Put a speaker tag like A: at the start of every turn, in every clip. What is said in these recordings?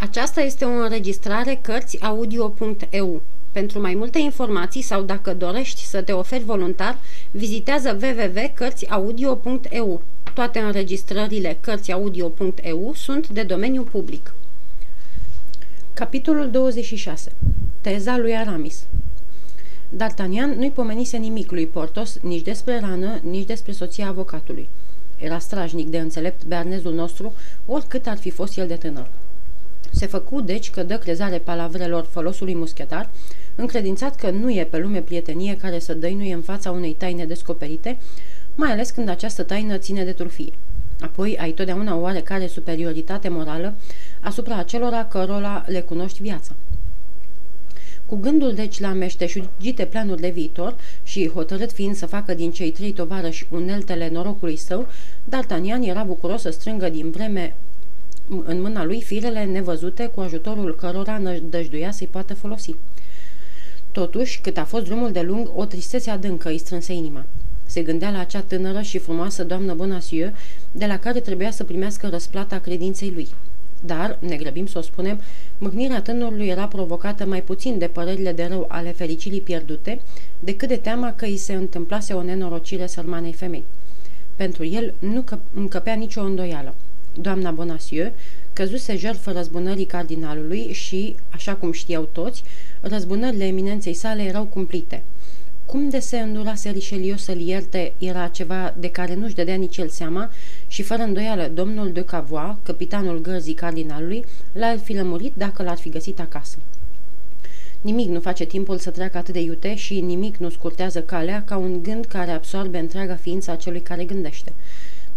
A: Aceasta este o înregistrare Cărțiaudio.eu. Pentru mai multe informații sau dacă dorești să te oferi voluntar, vizitează www.cărțiaudio.eu. Toate înregistrările Cărțiaudio.eu sunt de domeniu public. Capitolul 26. Teza lui Aramis D'Artagnan nu-i pomenise nimic lui Portos, nici despre rană, nici despre soția avocatului. Era strajnic de înțelept bearnezul nostru, oricât ar fi fost el de tânăr. Se făcu, deci, că dă crezare palavrelor folosului muschetar, încredințat că nu e pe lume prietenie care să dăinuie în fața unei taine descoperite, mai ales când această taină ține de turfie. Apoi ai totdeauna oarecare superioritate morală asupra acelora cărora le cunoști viața. Cu gândul deci la meșteșugite planuri de viitor și hotărât fiind să facă din cei trei tovarăși uneltele norocului său, D'Artagnan era bucuros să strângă din vreme în mâna lui firele nevăzute cu ajutorul cărora nădăjduia să-i poată folosi. Totuși, cât a fost drumul de lung, o tristețe adâncă îi strânse inima. Se gândea la acea tânără și frumoasă doamnă Bonacieux, de la care trebuia să primească răsplata credinței lui. Dar, ne grăbim să o spunem, mâhnirea tânărului era provocată mai puțin de părerile de rău ale fericirii pierdute, decât de teama că îi se întâmplase o nenorocire sărmanei femei. Pentru el nu încăpea nicio îndoială. Doamna Bonacieux căzuse jertfă răzbunării cardinalului și, așa cum știau toți, răzbunările eminenței sale erau cumplite. Cum de se îndurase Richelieu să-l ierte era ceva de care nu-și dădea nici el seama și fără îndoială domnul de Cavois, capitanul gărzii cardinalului, l-ar fi lămurit dacă l-ar fi găsit acasă. Nimic nu face timpul să treacă atât de iute și nimic nu scurtează calea ca un gând care absorbe întreaga ființă a celui care gândește.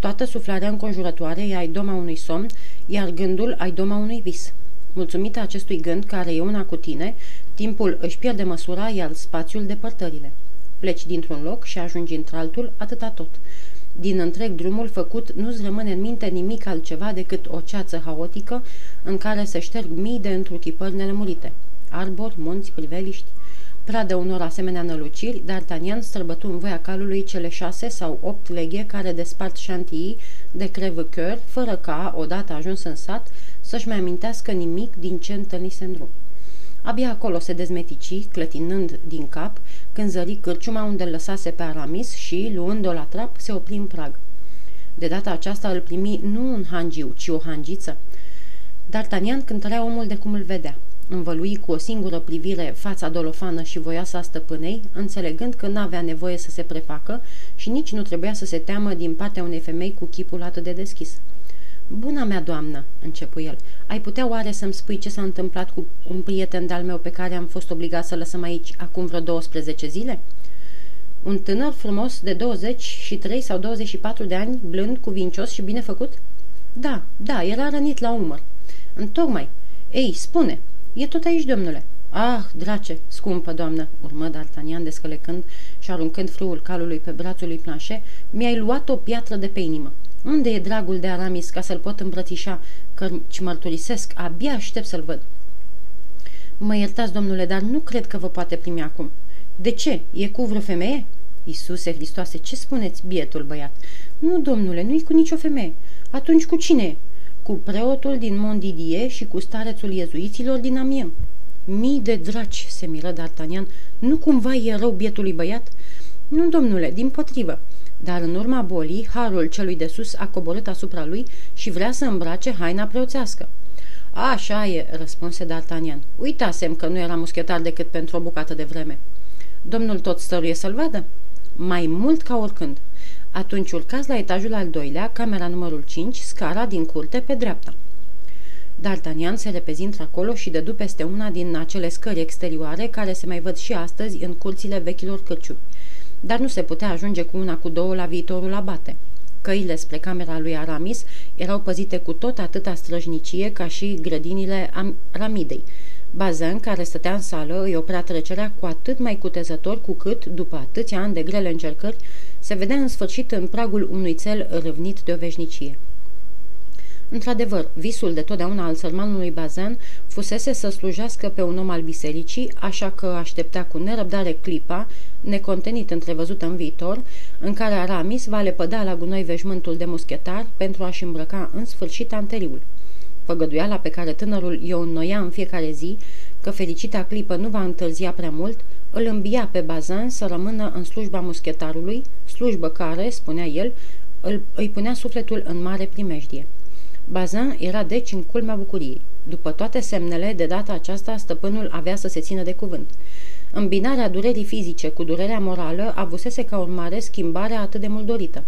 A: Toată suflarea înconjurătoare e ai doma unui somn, iar gândul ai doma unui vis. Mulțumită acestui gând care e una cu tine, timpul își pierde măsura, iar spațiul depărtările. Pleci dintr-un loc și ajungi într-altul, atâta tot. Din întreg drumul făcut nu-ți rămâne în minte nimic altceva decât o ceață haotică în care se șterg mii de întruchipări nelămurite. Arbori, munți, priveliști, Pradă unor asemenea năluciri, D'Artagnan străbătu în voia calului cele șase sau opt leghe care despart șantii de crevăcăr, fără ca, odată ajuns în sat, să-și mai amintească nimic din ce întâlnise în drum. Abia acolo se dezmetici, clătinând din cap, când zări cârciuma unde îl lăsase pe Aramis și, luând-o la trap, se opri în prag. De data aceasta îl primi nu un hangiu, ci o hangiță. D'Artagnan cântărea omul de cum îl vedea învălui cu o singură privire fața dolofană și voioasă a stăpânei, înțelegând că n-avea nevoie să se prefacă și nici nu trebuia să se teamă din partea unei femei cu chipul atât de deschis. Buna mea doamnă, începu el, ai putea oare să-mi spui ce s-a întâmplat cu un prieten de-al meu pe care am fost obligat să lăsăm aici acum vreo 12 zile? Un tânăr frumos de 23 sau 24 de ani, blând, cuvincios și bine făcut? Da, da, era rănit la umăr. Întocmai. Ei, spune, E tot aici, domnule." Ah, drace, scumpă doamnă," urmă D'Artagnan descălecând și aruncând frâul calului pe brațul lui Planchet, mi-ai luat o piatră de pe inimă. Unde e dragul de Aramis ca să-l pot îmbrățișa, căci mărturisesc, abia aștept să-l văd." Mă iertați, domnule, dar nu cred că vă poate primi acum." De ce? E cu vreo femeie?" Iisuse Hristoase, ce spuneți, bietul băiat?" Nu, domnule, nu-i cu nicio femeie." Atunci cu cine e?" Cu preotul din Mondidie și cu starețul iezuiților din Amiem. Mii de draci, se miră D'Artagnan, nu cumva e rău bietului băiat? Nu, domnule, din potrivă. Dar în urma bolii, harul celui de sus a coborât asupra lui și vrea să îmbrace haina preoțească. Așa e, răspunse D'Artagnan. Uitasem că nu era muschetar decât pentru o bucată de vreme. Domnul tot stăruie să-l vadă? Mai mult ca oricând. Atunci urcați la etajul al doilea, camera numărul 5, scara din curte pe dreapta. D'Artagnan se repezi într-acolo și dădu peste una din acele scări exterioare care se mai văd și astăzi în curțile vechilor căciuni. Dar nu se putea ajunge cu una cu două la viitorul abate. Căile spre camera lui Aramis erau păzite cu tot atâta străjnicie ca și grădinile Ramidei. Bazin, care stătea în sală, îi oprea trecerea cu atât mai cutezător cu cât, după atâția ani de grele încercări, se vedea în sfârșit în pragul unui cel râvnit de o veșnicie. Într-adevăr, visul de totdeauna al sărmanului Bazan fusese să slujească pe un om al bisericii, așa că aștepta cu nerăbdare clipa, necontenit întrevăzută în viitor, în care Aramis va lepăda la gunoi veșmântul de muschetar pentru a-și îmbrăca în sfârșit anteriul. Făgăduiala pe care tânărul i-o înnoia în fiecare zi, că fericita clipă nu va întârzia prea mult, îl îmbia pe Bazan să rămână în slujba muschetarului, slujbă care, spunea el, îl, îi punea sufletul în mare primejdie. Bazin era deci în culmea bucuriei. După toate semnele, de data aceasta, stăpânul avea să se țină de cuvânt. Îmbinarea durerii fizice cu durerea morală avusese ca urmare schimbarea atât de mult dorită.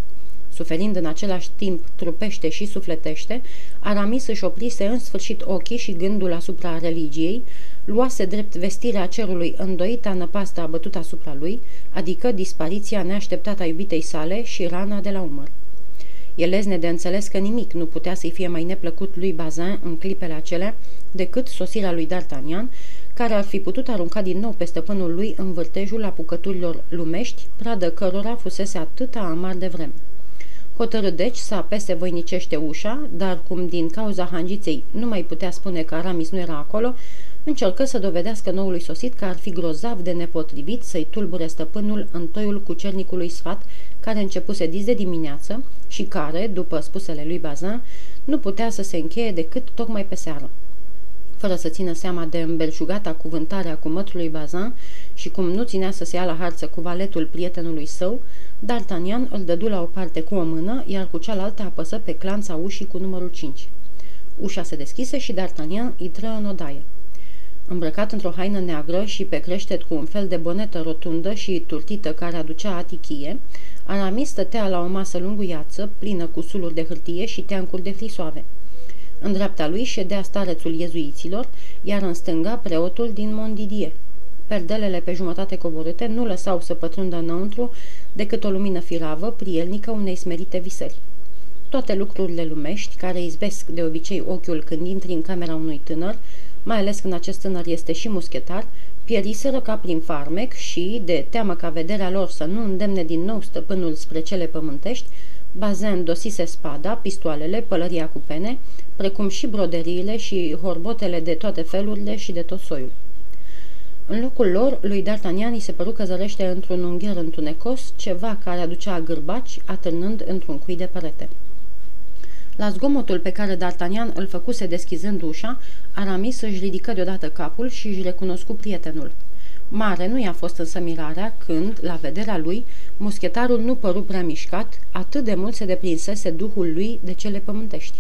A: Suferind în același timp trupește și sufletește, Aramis își oprise în sfârșit ochii și gândul asupra religiei, luase drept vestirea cerului îndoita năpastă abătută asupra lui, adică dispariția neașteptată a iubitei sale și rana de la umăr. E lezne de înțeles că nimic nu putea să-i fie mai neplăcut lui Bazin în clipele acelea decât sosirea lui D'Artagnan, care ar fi putut arunca din nou pe stăpânul lui în vârtejul apucăturilor lumești, pradă cărora fusese atâta amar de vreme. Hotărât deci să apese voinicește ușa, dar cum din cauza hangiței nu mai putea spune că Aramis nu era acolo, încercă să dovedească noului sosit că ar fi grozav de nepotrivit să-i tulbure stăpânul în toiul cucernicului sfat care începuse dis de dimineață și care, după spusele lui Bazin, nu putea să se încheie decât tocmai pe seară. Fără să țină seama de îmbelșugata cuvântare a cumătrului Bazin și cum nu ținea să se ia la harță cu valetul prietenului său, D'Artagnan îl dădu la o parte cu o mână, iar cu cealaltă apăsă pe clanța ușii cu numărul 5. Ușa se deschise și D'Artagnan intră în odaie. Îmbrăcat într-o haină neagră și pe creștet cu un fel de bonetă rotundă și turtită care aducea atichie, Aramis stătea la o masă lunguiață, plină cu suluri de hârtie și teancuri de hrisoave. În dreapta lui ședea starețul iezuiților, iar în stânga preotul din Mondidie. Perdelele pe jumătate coborâte nu lăsau să pătrundă înăuntru decât o lumină firavă, prielnică unei smerite visări. Toate lucrurile lumești, care izbesc de obicei ochiul când intri în camera unui tânăr, mai ales când acest tânăr este și muschetar, pieriseră ca prin farmec și, de teamă ca vederea lor să nu îndemne din nou stăpânul spre cele pământești, Bazen dosise spada, pistoalele, pălăria cu pene, precum și broderiile și horbotele de toate felurile și de tot soiul. În locul lor, lui D'Artagnan se păru că zărește într-un ungher întunecos ceva care aducea gârbaci, atârnând într-un cui de perete. La zgomotul pe care D'Artagnan îl făcuse deschizând ușa, Aramis își ridică deodată capul și își recunoscu prietenul. Mare nu i-a fost însă mirarea când, la vederea lui, muschetarul nu păru prea mișcat, atât de mult se deprinsese duhul lui de cele pământești.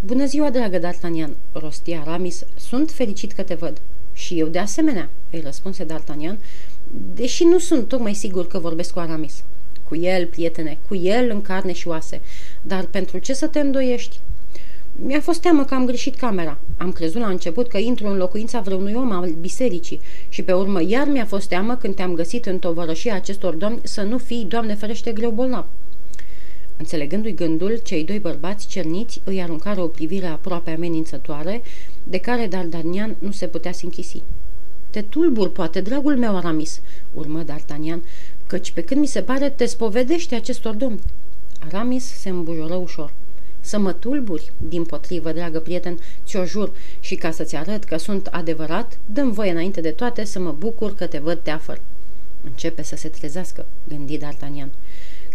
A: Bună ziua, dragă D'Artagnan!" rosti Aramis. Sunt fericit că te văd." Și eu de asemenea," îi răspunse D'Artagnan, deși nu sunt tocmai sigur că vorbesc cu Aramis. Cu el, prietene, cu el în carne și oase. Dar pentru ce să te îndoiești? Mi-a fost teamă că am greșit camera. Am crezut la început că intru în locuința vreunui om al bisericii și pe urmă iar mi-a fost teamă când te-am găsit în tovărășia acestor domni să nu fii, Doamne ferește, greu bolnav. Înțelegându-i gândul, cei doi bărbați cerniți îi aruncară o privire aproape amenințătoare, de care D'Artagnan nu se putea închisi. Te tulbur, poate, dragul meu, Aramis, urmă D'Artagnan, căci pe când mi se pare te spovedește acestor domni. Aramis se îmbujoră ușor. Să mă tulburi, din potrivă, dragă prieten, ți-o jur, și ca să-ți arăt că sunt adevărat, dăm voie înainte de toate să mă bucur că te văd teafăr. Începe să se trezească, gândi D'Artagnan.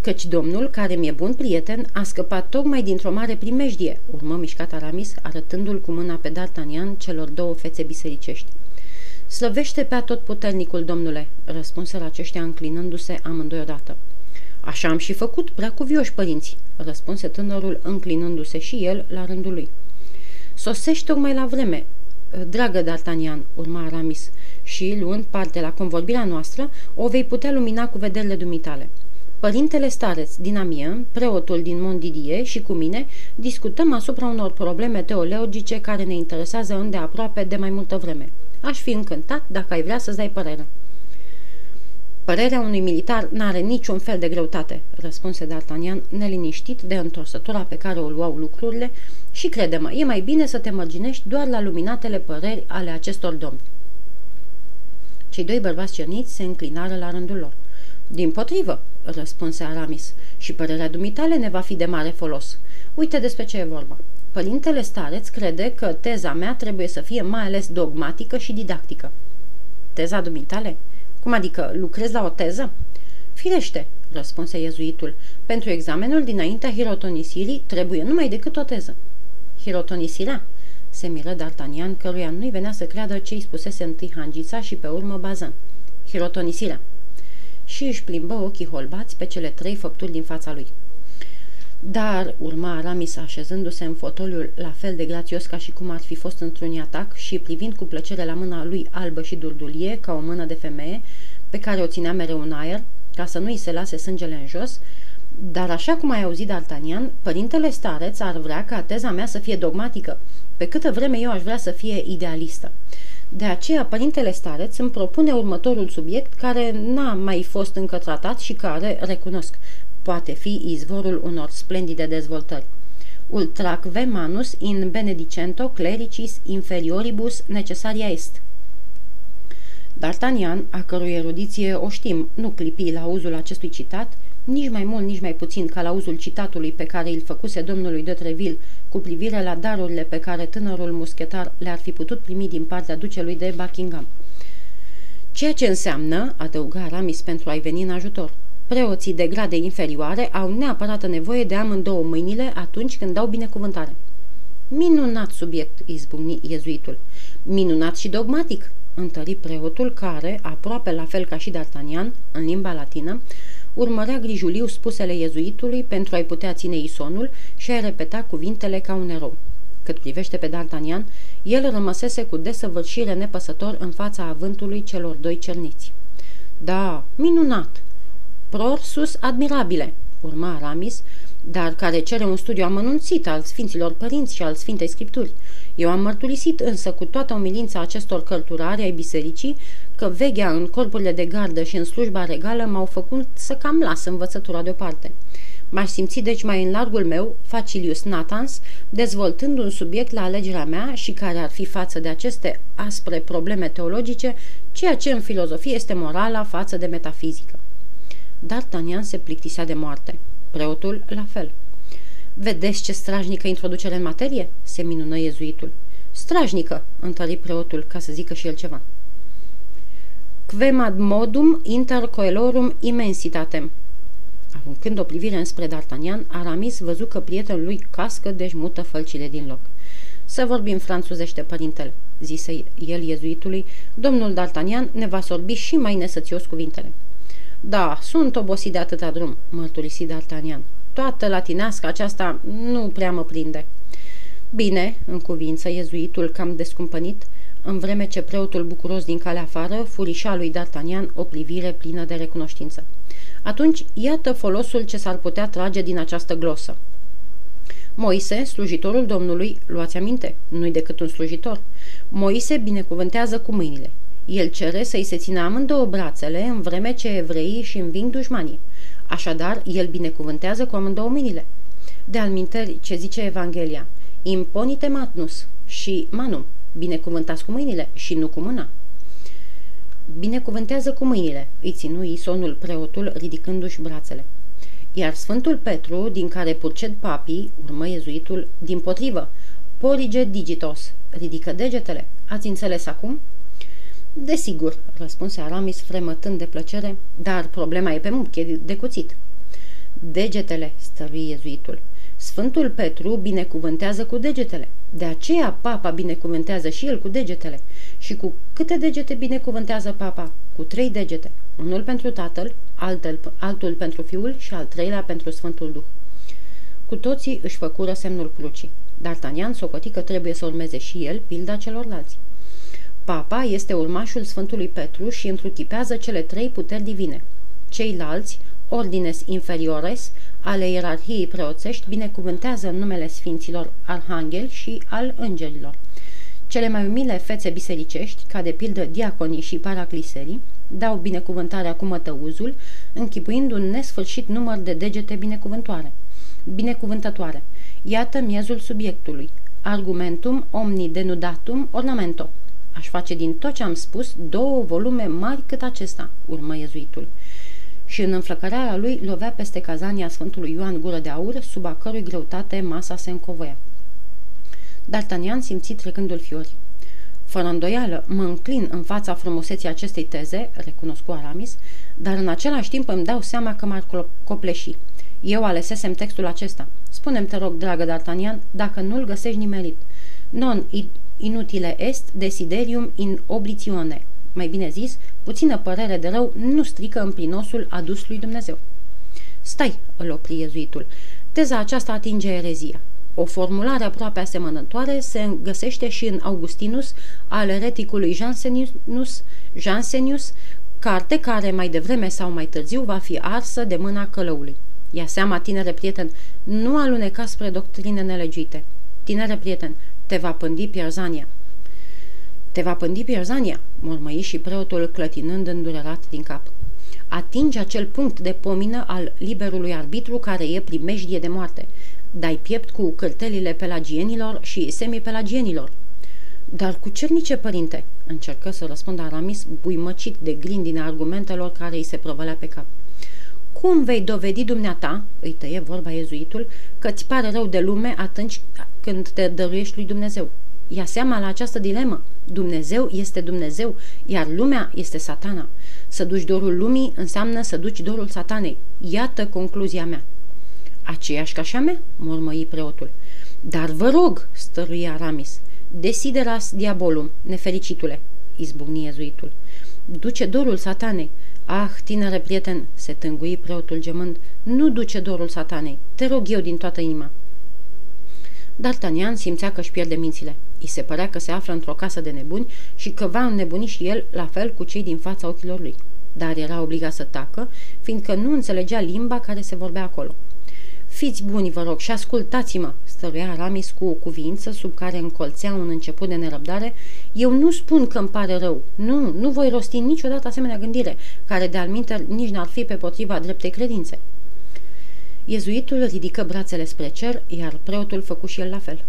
A: Căci domnul, care mi-e bun prieten, a scăpat tocmai dintr-o mare primejdie, urmă mișcat Aramis, arătându-l cu mâna pe D'Artagnan celor două fețe bisericești. Slăvește pe atotputernicul, domnule, răspunseră aceștia înclinându-se amândoi odată. Așa am și făcut, prea cuvioși părinți, răspunse tânărul înclinându-se și el la rândul lui. Sosești tocmai la vreme, dragă D'Artagnan, urma Aramis, și, luând parte la convorbirea noastră, o vei putea lumina cu vederile dumitale. Părintele Stareț din Amien, preotul din Mondidie și cu mine discutăm asupra unor probleme teologice care ne interesează îndeaproape de mai multă vreme. Aș fi încântat dacă ai vrea să-ți dai părerea. Părerea unui militar n-are niciun fel de greutate, răspunse D'Artagnan, neliniștit de întorsătura pe care o luau lucrurile și crede-mă, e mai bine să te mărginești doar la luminatele păreri ale acestor domni. Cei doi bărbați cerniți se înclinară la rândul lor. Din potrivă, răspunse Aramis, și părerea dumitale ne va fi de mare folos. Uite despre ce e vorba. Părintele Stareț crede că teza mea trebuie să fie mai ales dogmatică și didactică. Teza dumitale? Cum adică, lucrezi la o teză? Firește, răspunse iezuitul. Pentru examenul dinaintea hirotonisirii trebuie numai decât o teză. Hirotonisirea? Se miră D'Artagnan, căruia nu-i venea să creadă ce îi spusese întâi Hangița și pe urmă Bazan. Hirotonisirea. Și își plimbă ochii holbați pe cele trei făpturi din fața lui. Dar, urma Aramis așezându-se în fotoliul la fel de grațios ca și cum ar fi fost într-un atac și privind cu plăcere la mâna lui albă și durdulie, ca o mână de femeie, pe care o ținea mereu în aer, ca să nu-i se lase sângele în jos, dar așa cum ai auzit D'Artagnan, părintele stareț ar vrea ca teza mea să fie dogmatică, pe câtă vreme eu aș vrea să fie idealistă. De aceea, părintele stareț îmi propune următorul subiect care n-a mai fost încă tratat și care, recunosc, poate fi izvorul unor splendide dezvoltări. Ultraque manus in benedicento clericis inferioribus necessaria est. D'Artagnan, a cărui erudiție o știm, nu clipi la uzul acestui citat, nici mai mult, nici mai puțin ca la uzul citatului pe care îl făcuse domnului de Treville cu privire la darurile pe care tânărul muschetar le-ar fi putut primi din partea ducelui de Buckingham. Ceea ce înseamnă, adăuga Aramis pentru a-i veni în ajutor, preoții de grade inferioare au neapărat nevoie de amândouă mâinile atunci când dau binecuvântare. Minunat subiect, izbucni iezuitul. Minunat și dogmatic, întări preotul care, aproape la fel ca și D'Artagnan, în limba latină, urmărea grijuliu spusele iezuitului pentru a-i putea ține isonul și a repeta cuvintele ca un erou. Cât privește pe D'Artagnan, el rămăsese cu desăvârșire nepăsător în fața avântului celor doi cerniți. Da, minunat! Prorsus admirabile, urma Aramis, dar care cere un studiu amănunțit al Sfinților Părinți și al Sfintei Scripturi. Eu am mărturisit însă cu toată umilința acestor cărturari ai bisericii că veghea în corpurile de gardă și în slujba regală m-au făcut să cam las învățătura deoparte. M-aș simți deci mai în largul meu, Facilius Natans, dezvoltând un subiect la alegerea mea și care ar fi față de aceste aspre probleme teologice, ceea ce în filozofie este morala față de metafizică. D'Artagnan se plictisea de moarte. Preotul, la fel. Vedeți ce strajnică introducere în materie?" se minună iezuitul. Strajnică!" întări preotul, ca să zică și el ceva. Quem ad modum inter coelorum immensitatem. Aruncând o privire înspre D'Artagnan, Aramis văzu că prietenul lui cască, deci mută fălcile din loc. Să vorbim franțuzește, părintele, zise el iezuitului. Domnul D'Artagnan ne va sorbi și mai nesățios cuvintele. Da, sunt obosit de atâta drum, mărturisi D'Artagnan. Toată latinească aceasta nu prea mă prinde. Bine, în cuvință, iezuitul cam descumpănit, în vreme ce preotul bucuros din calea afară furișa lui D'Artagnan o privire plină de recunoștință. Atunci, iată folosul ce s-ar putea trage din această glosă. Moise, slujitorul Domnului, luați aminte, nu-i decât un slujitor. Moise binecuvântează cu mâinile. El cere să-i se țină amândouă brațele în vreme ce evreii și înving dușmanii. Așadar, el binecuvântează cu amândouă mâinile. De alminteri, ce zice Evanghelia? Imponite matnus și manum. Binecuvântați cu mâinile și nu cu mâna. Binecuvântează cu mâinile, îi ținu isonul preotul ridicându-și brațele. Iar Sfântul Petru, din care purced papii, urmă iezuitul, din potrivă, porige digitos, ridică degetele. Ați înțeles acum? Desigur, răspunse Aramis fremătând de plăcere, dar problema e pe muche de cuțit. Degetele, stărui iezuitul. Sfântul Petru binecuvântează cu degetele. De aceea papa binecuvântează și el cu degetele. Și cu câte degete binecuvântează papa? Cu trei degete. Unul pentru tatăl, altul, altul pentru fiul și al treilea pentru Sfântul Duh. Cu toții își făcură semnul crucii. D'Artagnan socoti că trebuie să urmeze și el pilda celorlalți. Papa este urmașul Sfântului Petru și întruchipează cele trei puteri divine. Ceilalți, ordines inferiores, ale ierarhiei preoțești, binecuvântează numele Sfinților Arhanghel și al Îngerilor. Cele mai umile fețe bisericești, ca de pildă diaconii și paracliserii, dau binecuvântarea cu mătăuzul, închipuind un nesfârșit număr de degete binecuvântoare. Binecuvântătoare. Iată miezul subiectului. Argumentum omni denudatum ornamento. Aș face din tot ce am spus două volume mari cât acesta, urmă iezuitul. Și în înflăcărarea lui lovea peste cazania Sfântului Ioan gură de aur, sub a cărui greutate masa se încovoia. D'Artagnan simți trecându-l fiori. Fără îndoială, mă înclin în fața frumuseții acestei teze, recunoscu Aramis, dar în același timp îmi dau seama că m-ar copleși. Eu alesesem textul acesta. Spunem te rog, dragă D'Artagnan, dacă nu-l găsești nimerit. Non inutile est desiderium in oblitione. Mai bine zis, puțină părere de rău nu strică împlinosul adus lui Dumnezeu. Stai, îl opri iezuitul. Teza aceasta atinge erezia. O formulare aproape asemănătoare se găsește și în Augustinus al ereticului Jansenius, Jansenius, carte care mai devreme sau mai târziu va fi arsă de mâna călăului. Ia seama, tinere prieten, nu aluneca spre doctrine nelegite. Tinere prieten, te va pândi pierzania. Te va pândi pierzania, mormăi și preotul clătinând îndurerat din cap. Atinge acel punct de pomină al liberului arbitru care e primejdie de moarte. Dai piept cu cârtelile pelagienilor și semipelagienilor. Dar cu cernice, părinte, încercă să răspundă Aramis, buimăcit de grindina argumentelor care îi se prăvălea pe cap. Cum vei dovedi dumneata, îi tăie vorba ezuitul, că ți pare rău de lume atunci când te dăruiești lui Dumnezeu? Ia seama la această dilemă. Dumnezeu este Dumnezeu, iar lumea este satana. Să duci dorul lumii înseamnă să duci dorul satanei. Iată concluzia mea. Aceeași ca și a mea? mormăi preotul. Dar vă rog, stăruie Aramis, desideras diabolum, nefericitule, izbucni ezuitul. Duce dorul satanei. Ah, tinere prieten, se tângui preotul gemând, nu duce dorul satanei. Te rog eu din toată inima. D'Artagnan simțea că își pierde mințile. I se părea că se află într-o casă de nebuni și că va înnebuni și el, la fel cu cei din fața ochilor lui. Dar era obligat să tacă, fiindcă nu înțelegea limba care se vorbea acolo. Fiți buni, vă rog, și ascultați-mă, stăruia Ramis cu o cuvință sub care încolțea un început de nerăbdare. Eu nu spun că îmi pare rău. Nu, nu voi rosti niciodată asemenea gândire, care de-al nici n-ar fi pe potriva dreptei credințe. Iezuitul ridică brațele spre cer, iar preotul făcu și el la fel.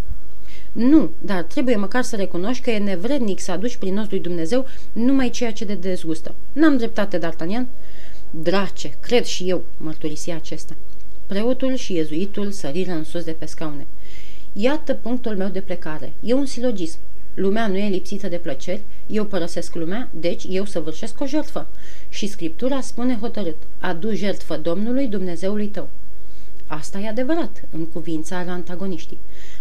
A: Nu, dar trebuie măcar să recunoști că e nevrednic să aduci prin nos lui Dumnezeu numai ceea ce de dezgustă. N-am dreptate, D'Artagnan? Drace, cred și eu, mărturisi acesta. Preotul și iezuitul săriră în sus de pe scaune. Iată punctul meu de plecare. E un silogism. Lumea nu e lipsită de plăceri, eu părăsesc lumea, deci eu săvârșesc o jertfă. Și Scriptura spune hotărât, adu jertfă Domnului Dumnezeului tău. Asta e adevărat, în cuvința la antagoniștii.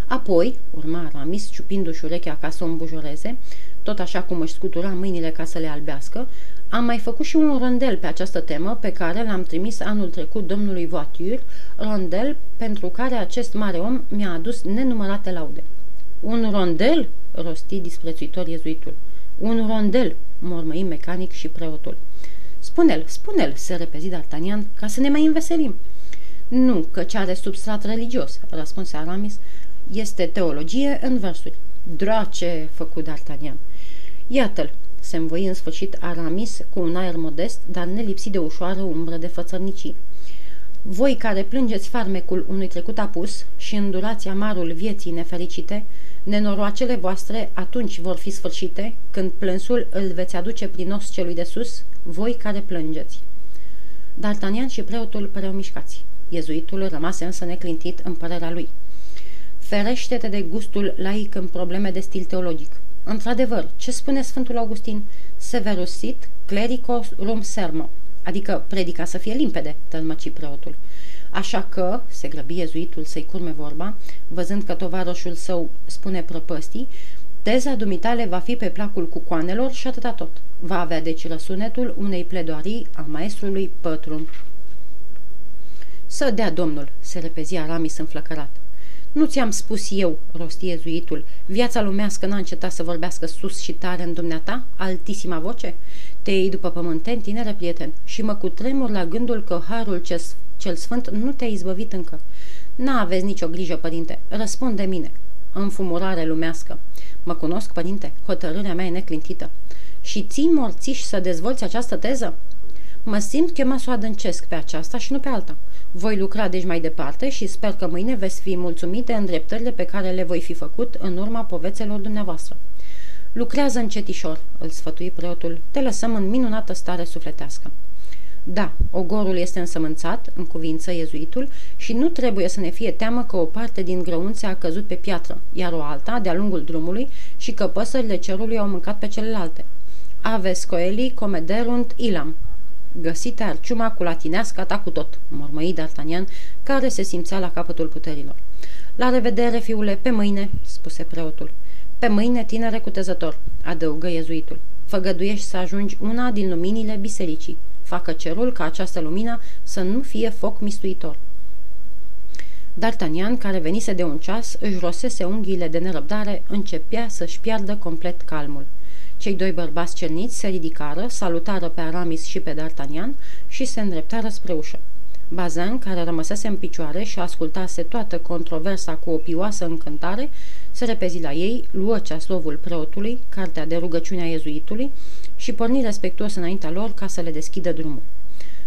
A: Apoi, urma Aramis, ciupindu-și urechea ca să o îmbujoreze, tot așa cum își scutura mâinile ca să le albească, am mai făcut și un rondel pe această temă pe care l-am trimis anul trecut domnului Voiture, rondel pentru care acest mare om mi-a adus nenumărate laude. Un rondel? rosti disprețuitor iezuitul. Un rondel, mormăi mecanic și preotul. Spune-l, spune-l, se repezi D'Artagnan, ca să ne mai înveselim. Nu, ce are substrat religios, răspunse Aramis, este teologie în versuri. Drace, făcut D'Artagnan. Iată-l, se învoi în sfârșit Aramis cu un aer modest, dar nelipsit de ușoară umbră de fățărnicii. Voi care plângeți farmecul unui trecut apus și îndurați amarul vieții nefericite, nenoroacele voastre atunci vor fi sfârșite, când plânsul îl veți aduce prin os celui de sus, voi care plângeți. D'Artagnan și preotul păreau mișcați. Iezuitul rămase însă neclintit în părerea lui. Ferește-te de gustul laic în probleme de stil teologic. Într-adevăr, ce spune Sfântul Augustin? Severus sit, clerico rum sermo, adică predica să fie limpede, tălmăci preotul. Așa că, se grăbi iezuitul să-i curme vorba, văzând că tovarășul său spune prăpăstii, teza dumitale va fi pe placul cucoanelor și atâta tot. Va avea deci răsunetul unei pledoarii a maestrului Pătrun. Să dea domnul, se repezi Aramis înflăcărat. Nu ți-am spus eu, rosti ezuitul, viața lumească n-a încetat să vorbească sus și tare în dumneata, altisima voce? Te iei după pământen, tinere prieten, și mă cutremur la gândul că harul cel, cel sfânt nu te-a izbăvit încă. N-aveți nicio grijă, părinte, răspunde mine. Înfumurare lumească. Mă cunosc, părinte, hotărârea mea e neclintită. Și ții morțiși să dezvolți această teză? Mă simt chemat să o adâncesc pe aceasta și nu pe alta. Voi lucra deci mai departe și sper că mâine veți fi mulțumite în dreptările pe care le voi fi făcut în urma povețelor dumneavoastră. Lucrează încetișor, îl sfătui preotul, te lăsăm în minunată stare sufletească. Da, ogorul este însămânțat, în cuvință iezuitul, și nu trebuie să ne fie teamă că o parte din grăunțe a căzut pe piatră, iar o alta de-a lungul drumului și că păsările cerului au mâncat pe celelalte. Aves coeli comederunt ilam, Găsite arciuma cu latinească ta cu tot, mormăi D'Artagnan, care se simțea la capătul puterilor. La revedere, fiule, pe mâine, spuse preotul. Pe mâine, tinere cutezător, adăugă iezuitul. Făgăduiești să ajungi una din luminile bisericii. Facă cerul ca această lumină să nu fie foc mistuitor. D'Artagnan, care venise de un ceas, își rosese unghiile de nerăbdare, începea să-și piardă complet calmul. Cei doi bărbați cerniți se ridicară, salutară pe Aramis și pe D'Artagnan și se îndreptară spre ușă. Bazin, care rămăsese în picioare și ascultase toată controversa cu o pioasă încântare, se repezi la ei, luă ceaslovul preotului, cartea de rugăciune a iezuitului și porni respectuos înaintea lor ca să le deschidă drumul.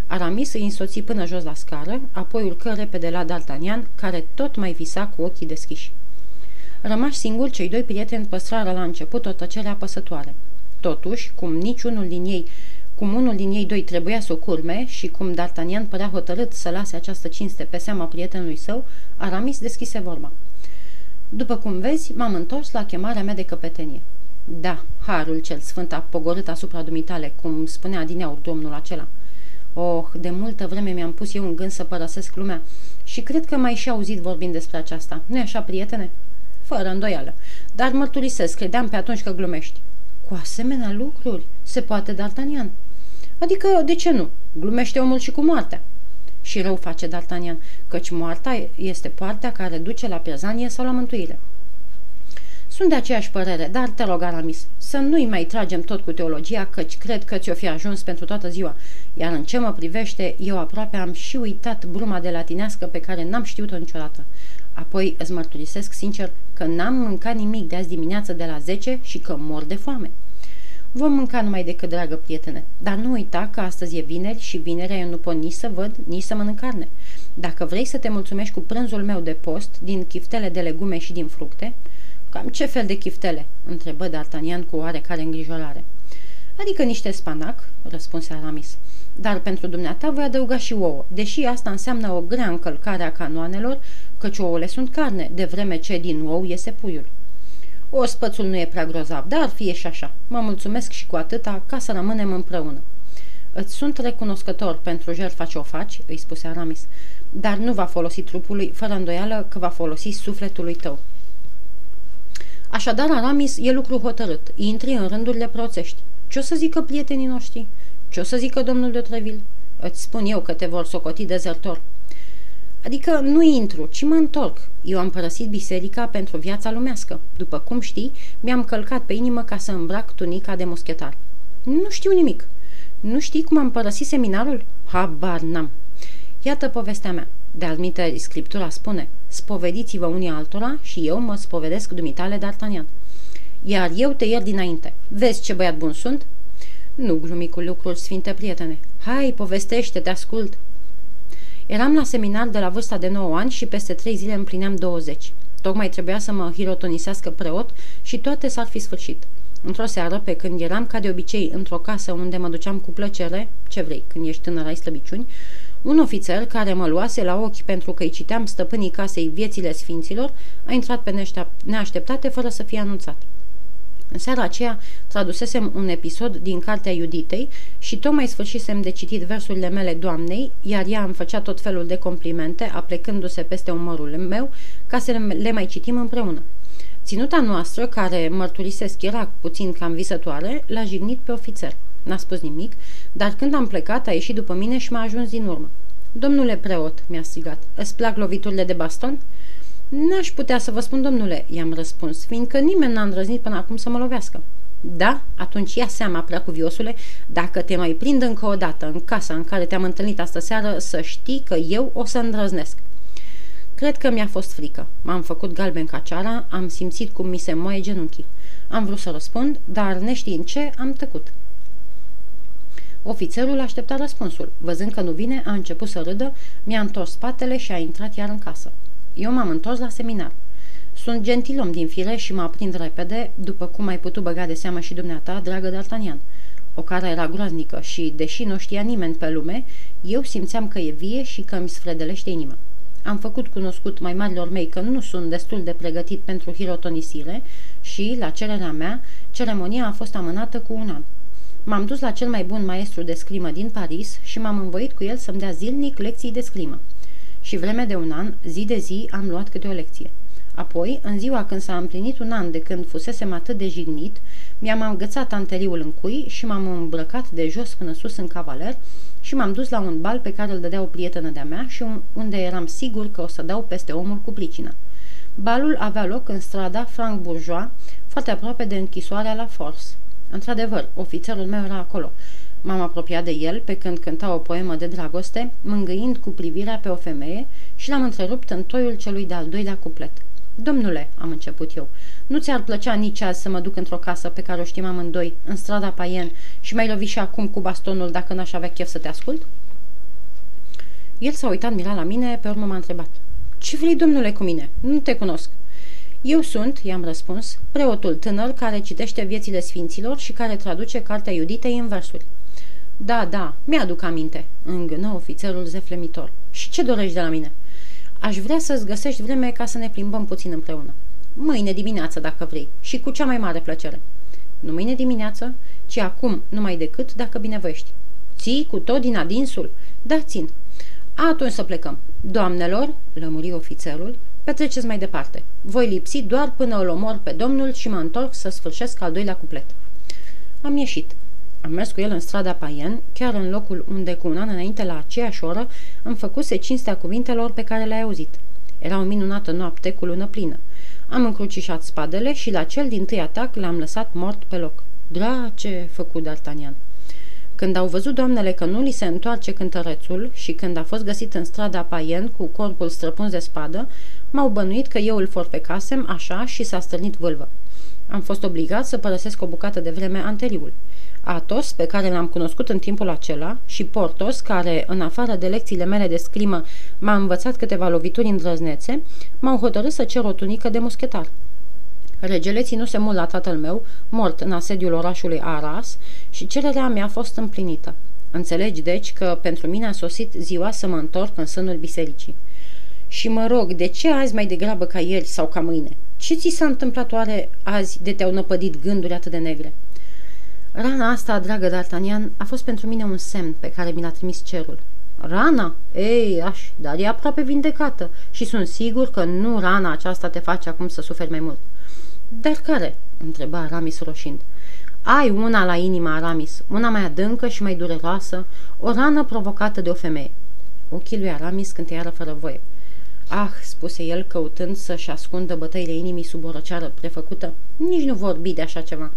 A: Aramis îi însoți până jos la scară, apoi urcă repede la D'Artagnan, care tot mai visa cu ochii deschiși. Rămași singuri, cei doi prieteni păstrară la început o tăcere apăsătoare. Totuși, cum niciunul din ei, cum unul din ei doi trebuia să o curme și cum D'Artagnan părea hotărât să lase această cinste pe seama prietenului său, Aramis deschise vorba. După cum vezi, m-am întors la chemarea mea de căpetenie. Da, harul cel sfânt a pogorât asupra dumitale, cum spunea dineaur domnul acela. Oh, de multă vreme mi-am pus eu în gând să părăsesc lumea și cred că mai și auzit vorbind despre aceasta. nu e așa, prietene? Fără îndoială. Dar mărturisesc, credeam pe atunci că glumești. Cu asemenea lucruri? Se poate, D'Artagnan? Adică, de ce nu? Glumește omul și cu moartea. Și rău face D'Artagnan, căci moartea este partea care duce la piezanie sau la mântuire. Sunt de aceeași părere, dar te rog, Aramis, să nu-i mai tragem tot cu teologia, căci cred că ți-o fi ajuns pentru toată ziua. Iar în ce mă privește, eu aproape am și uitat bruma de latinească pe care n-am știut-o niciodată. Apoi îți mărturisesc sincer că n-am mâncat nimic de azi dimineață de la 10 și că mor de foame. Vom mânca numai decât, dragă prietene, dar nu uita că astăzi e vineri și vinerea eu nu pot nici să văd, nici să mănânc carne. Dacă vrei să te mulțumești cu prânzul meu de post, din chiftele de legume și din fructe, cam ce fel de chiftele? întrebă D'Artagnan cu oarecare îngrijorare. Adică niște spanac, răspunse Aramis. Dar pentru dumneata voi adăuga și ouă, deși asta înseamnă o grea încălcare a canoanelor, căci ouăle sunt carne, de vreme ce din ou iese puiul. O spățul nu e prea grozav, dar fie și așa. Mă mulțumesc și cu atâta ca să rămânem împreună. Îți sunt recunoscător pentru jertfa ce o faci, îi spuse Aramis, dar nu va folosi trupului, fără îndoială că va folosi sufletului tău. Așadar, Aramis e lucru hotărât. Intri în rândurile proțești. Ce o să zică prietenii noștri? Ce o să zică domnul de Treville? Îți spun eu că te vor socoti dezertor. Adică nu intru, ci mă întorc. Eu am părăsit biserica pentru viața lumească. După cum știi, mi-am călcat pe inimă ca să îmbrac tunica de moschetar. Nu știu nimic. Nu știi cum am părăsit seminarul? Habar n-am. Iată povestea mea. De admite, scriptura spune, spovediți-vă unii altora și eu mă spovedesc dumitale D'Artagnan. Iar eu te iert dinainte. Vezi ce băiat bun sunt? Nu glumi cu lucruri, sfinte prietene. Hai, povestește, te ascult. Eram la seminar de la vârsta de 9 ani și peste 3 zile împlineam 20. Tocmai trebuia să mă hirotonisească preot și toate s-ar fi sfârșit. Într-o seară, pe când eram ca de obicei într-o casă unde mă duceam cu plăcere, ce vrei, când ești tânăr ai slăbiciuni, un ofițer care mă luase la ochi pentru că îi citeam stăpânii casei viețile sfinților, a intrat pe neașteptate fără să fie anunțat. În seara aceea tradusesem un episod din cartea Iuditei și tocmai sfârșisem de citit versurile mele doamnei, iar ea îmi făcea tot felul de complimente, aplecându-se peste umărul meu, ca să le mai citim împreună. Ținuta noastră, care mărturisesc era puțin cam visătoare, l-a jignit pe ofițer. N-a spus nimic, dar când am plecat a ieșit după mine și m-a ajuns din urmă. Domnule preot, mi-a strigat, îți plac loviturile de baston?" N-aș putea să vă spun, domnule, i-am răspuns, fiindcă nimeni n-a îndrăznit până acum să mă lovească. Da? Atunci ia seama, prea cuviosule, dacă te mai prind încă o dată în casa în care te-am întâlnit astă seară, să știi că eu o să îndrăznesc. Cred că mi-a fost frică. M-am făcut galben ca ceara, am simțit cum mi se moaie genunchii. Am vrut să răspund, dar neștiind ce, am tăcut. Ofițerul aștepta răspunsul. Văzând că nu vine, a început să râdă, mi-a întors spatele și a intrat iar în casă. Eu m-am întors la seminar. Sunt gentilom din fire și mă aprind repede, după cum ai putut băga de seamă și dumneata, dragă D'Artagnan. O care era groaznică și, deși nu știa nimeni pe lume, eu simțeam că e vie și că îmi sfredelește inima. Am făcut cunoscut mai marilor mei că nu sunt destul de pregătit pentru hirotonisire și, la cererea mea, ceremonia a fost amânată cu un an. M-am dus la cel mai bun maestru de scrimă din Paris și m-am învoit cu el să-mi dea zilnic lecții de scrimă. Și vreme de un an, zi de zi, am luat câte o lecție. Apoi, în ziua când s-a împlinit un an de când fusesem atât de jignit, mi-am agățat anteriul în cui și m-am îmbrăcat de jos până sus în cavaler și m-am dus la un bal pe care îl dădea o prietenă de-a mea și unde eram sigur că o să dau peste omul cu pricină. Balul avea loc în strada Frank Bourgeois, foarte aproape de închisoarea la Force. Într-adevăr, ofițerul meu era acolo. M-am apropiat de el pe când cânta o poemă de dragoste, mângâind cu privirea pe o femeie și l-am întrerupt în toiul celui de-al doilea cuplet. Domnule, am început eu, nu ți-ar plăcea nici azi să mă duc într-o casă pe care o știm amândoi, în strada Paien, și mai lovi și acum cu bastonul dacă n-aș avea chef să te ascult? El s-a uitat mirat la mine, pe urmă m-a întrebat. Ce vrei, domnule, cu mine? Nu te cunosc. Eu sunt, i-am răspuns, preotul tânăr care citește viețile sfinților și care traduce cartea Iuditei în versuri. Da, da, mi-aduc aminte, îngână ofițerul zeflemitor. Și ce dorești de la mine? Aș vrea să-ți găsești vreme ca să ne plimbăm puțin împreună. Mâine dimineață, dacă vrei, și cu cea mai mare plăcere. Nu mâine dimineață, ci acum, numai decât dacă binevoiești. Ții cu tot din adinsul? Da, țin. Atunci să plecăm. Doamnelor, lămuri ofițerul, petreceți mai departe. Voi lipsi doar până îl omor pe domnul și mă întorc să sfârșesc al doilea cuplet. Am ieșit. Am mers cu el în strada Paien, chiar în locul unde cu un an înainte la aceeași oră îmi făcuse cinstea cuvintelor pe care le-ai auzit. Era o minunată noapte cu lună plină. Am încrucișat spadele și la cel din tâi atac l-am lăsat mort pe loc. Drace, făcut D'Artagnan. Când au văzut doamnele că nu li se întoarce cântărețul și când a fost găsit în strada Paien cu corpul străpuns de spadă, m-au bănuit că eu îl forfecasem așa și s-a stârnit vâlvă. Am fost obligat să părăsesc o bucată de vreme anteriul. Atos, pe care l-am cunoscut în timpul acela, și Portos, care, în afară de lecțiile mele de scrimă, m-a învățat câteva lovituri îndrăznețe, m-au hotărât să cer o tunică de muschetar. Regele ținuse mult la tatăl meu, mort în asediul orașului Aras, și cererea mea a fost împlinită. Înțelegi, deci, că pentru mine a sosit ziua să mă întorc în sânul bisericii. Și mă rog, de ce azi mai degrabă ca ieri sau ca mâine? Ce ți s-a întâmplat oare azi de te-au năpădit gânduri atât de negre? Rana asta, dragă D'Artagnan, a fost pentru mine un semn pe care mi l-a trimis cerul. Rana? Ei, aș, dar e aproape vindecată și sunt sigur că nu rana aceasta te face acum să suferi mai mult. Dar care? întreba Aramis roșind. Ai una la inima, Aramis, una mai adâncă și mai dureroasă, o rană provocată de o femeie. Ochii lui Aramis cânteiară fără voie. Ah, spuse el, căutând să-și ascundă bătăile inimii sub o răceară prefăcută, nici nu vorbi de așa ceva.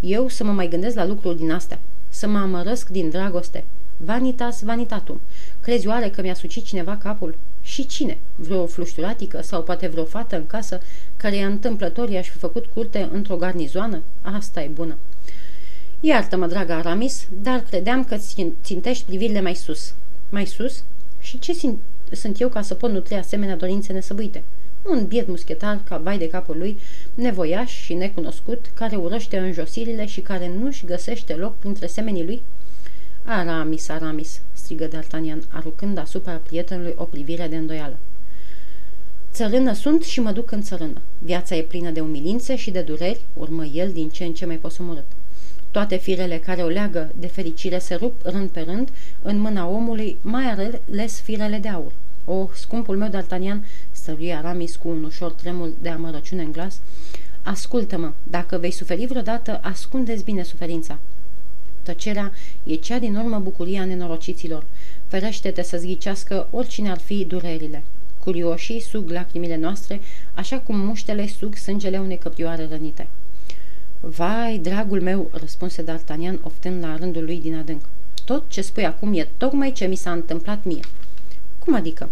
A: Eu să mă mai gândesc la lucruri din astea, să mă amărăsc din dragoste. Vanitas vanitatum. Crezi oare că mi-a sucit cineva capul? Și cine? Vreo flușturatică sau poate vreo fată în casă care i-a întâmplător i-aș fi făcut curte într-o garnizoană? Asta e bună. Iartă-mă, dragă Aramis, dar credeam că țintești privirile mai sus. Mai sus? Și ce sunt eu ca să pot nutri asemenea dorințe nesăbuite? Un biet muschetar ca vai de capul lui, nevoiaș și necunoscut, care urăște înjosirile și care nu-și găsește loc printre semenii lui? Aramis, Aramis, strigă D'Artagnan, aruncând asupra prietenului o privire de îndoială. Țărână sunt și mă duc în țărână. Viața e plină de umilințe și de dureri, urmă el din ce în ce mai posomorât. Toate firele care o leagă de fericire se rup rând pe rând în mâna omului, mai ales firele de aur. O, oh, scumpul meu D'Artagnan, stăruia Aramis cu un ușor tremul de amărăciune în glas, ascultă-mă, dacă vei suferi vreodată, ascundeți bine suferința. Tăcerea e cea din urmă bucuria nenorociților. Ferește-te să-ți ghicească oricine ar fi durerile. Curioșii sug lacrimile noastre, așa cum muștele sug sângele unei căprioare rănite. Vai, dragul meu, răspunse D'Artagnan, oftând la rândul lui din adânc. Tot ce spui acum e tocmai ce mi s-a întâmplat mie. Cum adică?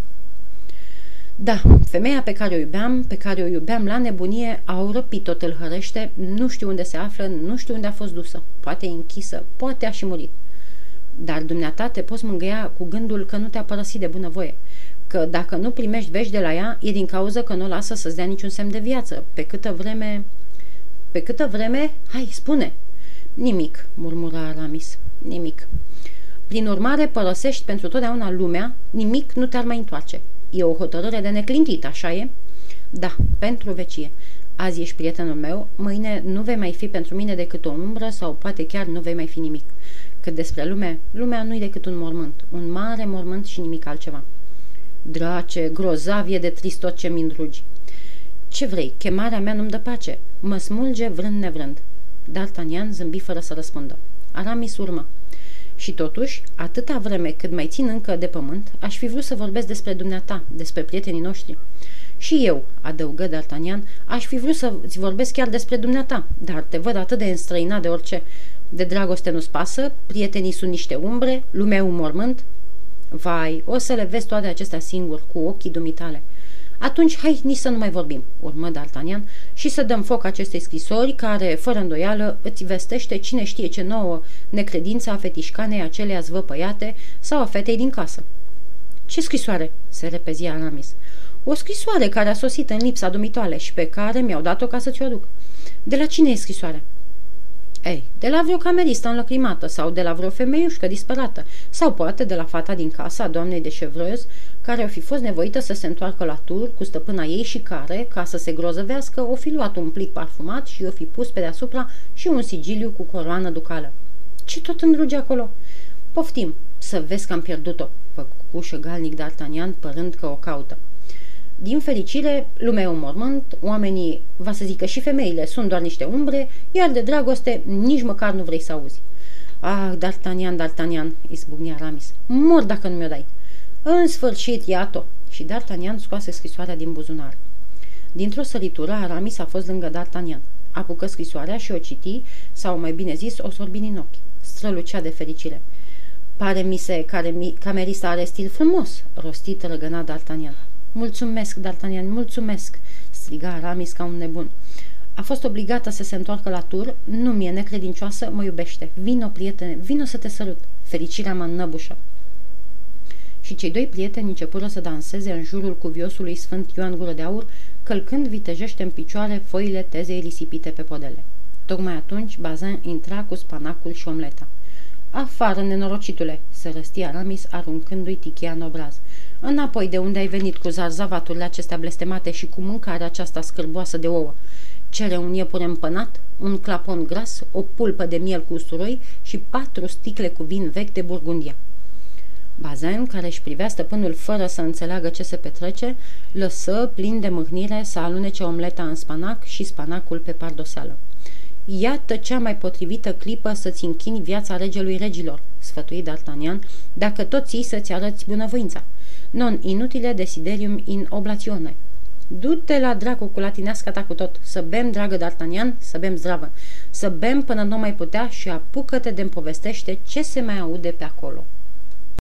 A: Da, femeia pe care o iubeam, pe care o iubeam la nebunie, a răpit tot îl hărește, nu știu unde se află, nu știu unde a fost dusă. Poate e închisă, poate a și murit. Dar dumneata te poți mângâia cu gândul că nu te-a părăsit de bunăvoie, că dacă nu primești vești de la ea, e din cauza că nu o lasă să-ți dea niciun semn de viață, pe câtă vreme... Pe câtă vreme? Hai, spune! Nimic, murmura Aramis, nimic. Prin urmare, părăsești pentru totdeauna lumea, nimic nu te-ar mai întoarce. E o hotărâre de neclintit, așa e? Da, pentru vecie. Azi ești prietenul meu, mâine nu vei mai fi pentru mine decât o umbră sau poate chiar nu vei mai fi nimic. Cât despre lume, lumea nu-i decât un mormânt, un mare mormânt și nimic altceva. Drace, grozavie de trist tot ce mi Ce vrei, chemarea mea nu-mi dă pace. Mă smulge vrând nevrând. D'Artagnan zâmbi fără să răspundă. Aramis urmă. Și totuși, atâta vreme cât mai țin încă de pământ, aș fi vrut să vorbesc despre dumneata, despre prietenii noștri. Și eu, adăugă D'Artagnan, aș fi vrut să-ți vorbesc chiar despre dumneata, dar te văd atât de înstrăinat de orice. De dragoste nu-ți pasă, prietenii sunt niște umbre, lumea un mormânt. Vai, o să le vezi toate acestea singur, cu ochii dumitale. Atunci hai nici să nu mai vorbim, urmă D'Artagnan, și să dăm foc acestei scrisori care, fără îndoială, îți vestește cine știe ce nouă necredința a fetișcanei acelea zvăpăiate sau a fetei din casă. Ce scrisoare?" se repezi Aramis. O scrisoare care a sosit în lipsa dumitoale și pe care mi-au dat-o ca să ți-o aduc. De la cine e scrisoarea? Ei, de la vreo cameristă înlăcrimată sau de la vreo femeiușcă disperată sau poate de la fata din casa doamnei de Chevreuse care o fi fost nevoită să se întoarcă la tur cu stăpâna ei și care, ca să se grozăvească, o fi luat un plic parfumat și o fi pus pe deasupra și un sigiliu cu coroană ducală. Ce tot îndruge acolo? Poftim, să vezi că am pierdut-o, făcu galnic D'Artagnan, părând că o caută. Din fericire, lumea e un mormânt, oamenii, va să zică și femeile, sunt doar niște umbre, iar de dragoste nici măcar nu vrei să auzi. Ah, D'Artagnan, D'Artagnan, izbucnea Ramis, mor dacă nu mi-o dai. În sfârșit, iată! Și D'Artagnan scoase scrisoarea din buzunar. Dintr-o săritură, Aramis a fost lângă D'Artagnan. Apucă scrisoarea și o citi, sau mai bine zis, o sorbi din ochi. Strălucea de fericire. Pare mi se care mi, camerista are stil frumos, rostit răgăna D'Artagnan. Mulțumesc, D'Artagnan, mulțumesc!" striga Aramis ca un nebun. A fost obligată să se întoarcă la tur, nu mi-e necredincioasă, mă iubește. Vino, prietene, vino să te sărut. Fericirea mă înnăbușă. Și cei doi prieteni începură să danseze în jurul cuviosului Sfânt Ioan Gură de Aur, călcând vitejește în picioare foile tezei risipite pe podele. Tocmai atunci Bazin intra cu spanacul și omleta. Afară, nenorocitule!" se răstia Aramis, aruncându-i tichia în obraz. Înapoi de unde ai venit cu zarzavaturile acestea blestemate și cu mâncarea aceasta scârboasă de ouă. Cere un iepure împănat, un clapon gras, o pulpă de miel cu usturoi și patru sticle cu vin vechi de Burgundia. Bazen, care își privea stăpânul fără să înțeleagă ce se petrece, lăsă, plin de mâhnire, să alunece omleta în spanac și spanacul pe pardoseală. Iată cea mai potrivită clipă să-ți închini viața regelui regilor, sfătui D'Artagnan, dacă tot ții să-ți arăți bunăvoința non inutile desiderium in oblatione. Du-te la dracu cu latineasca ta cu tot, să bem, dragă D'Artagnan, să bem zdravă, să bem până nu mai putea și apucă-te de povestește ce se mai aude pe acolo.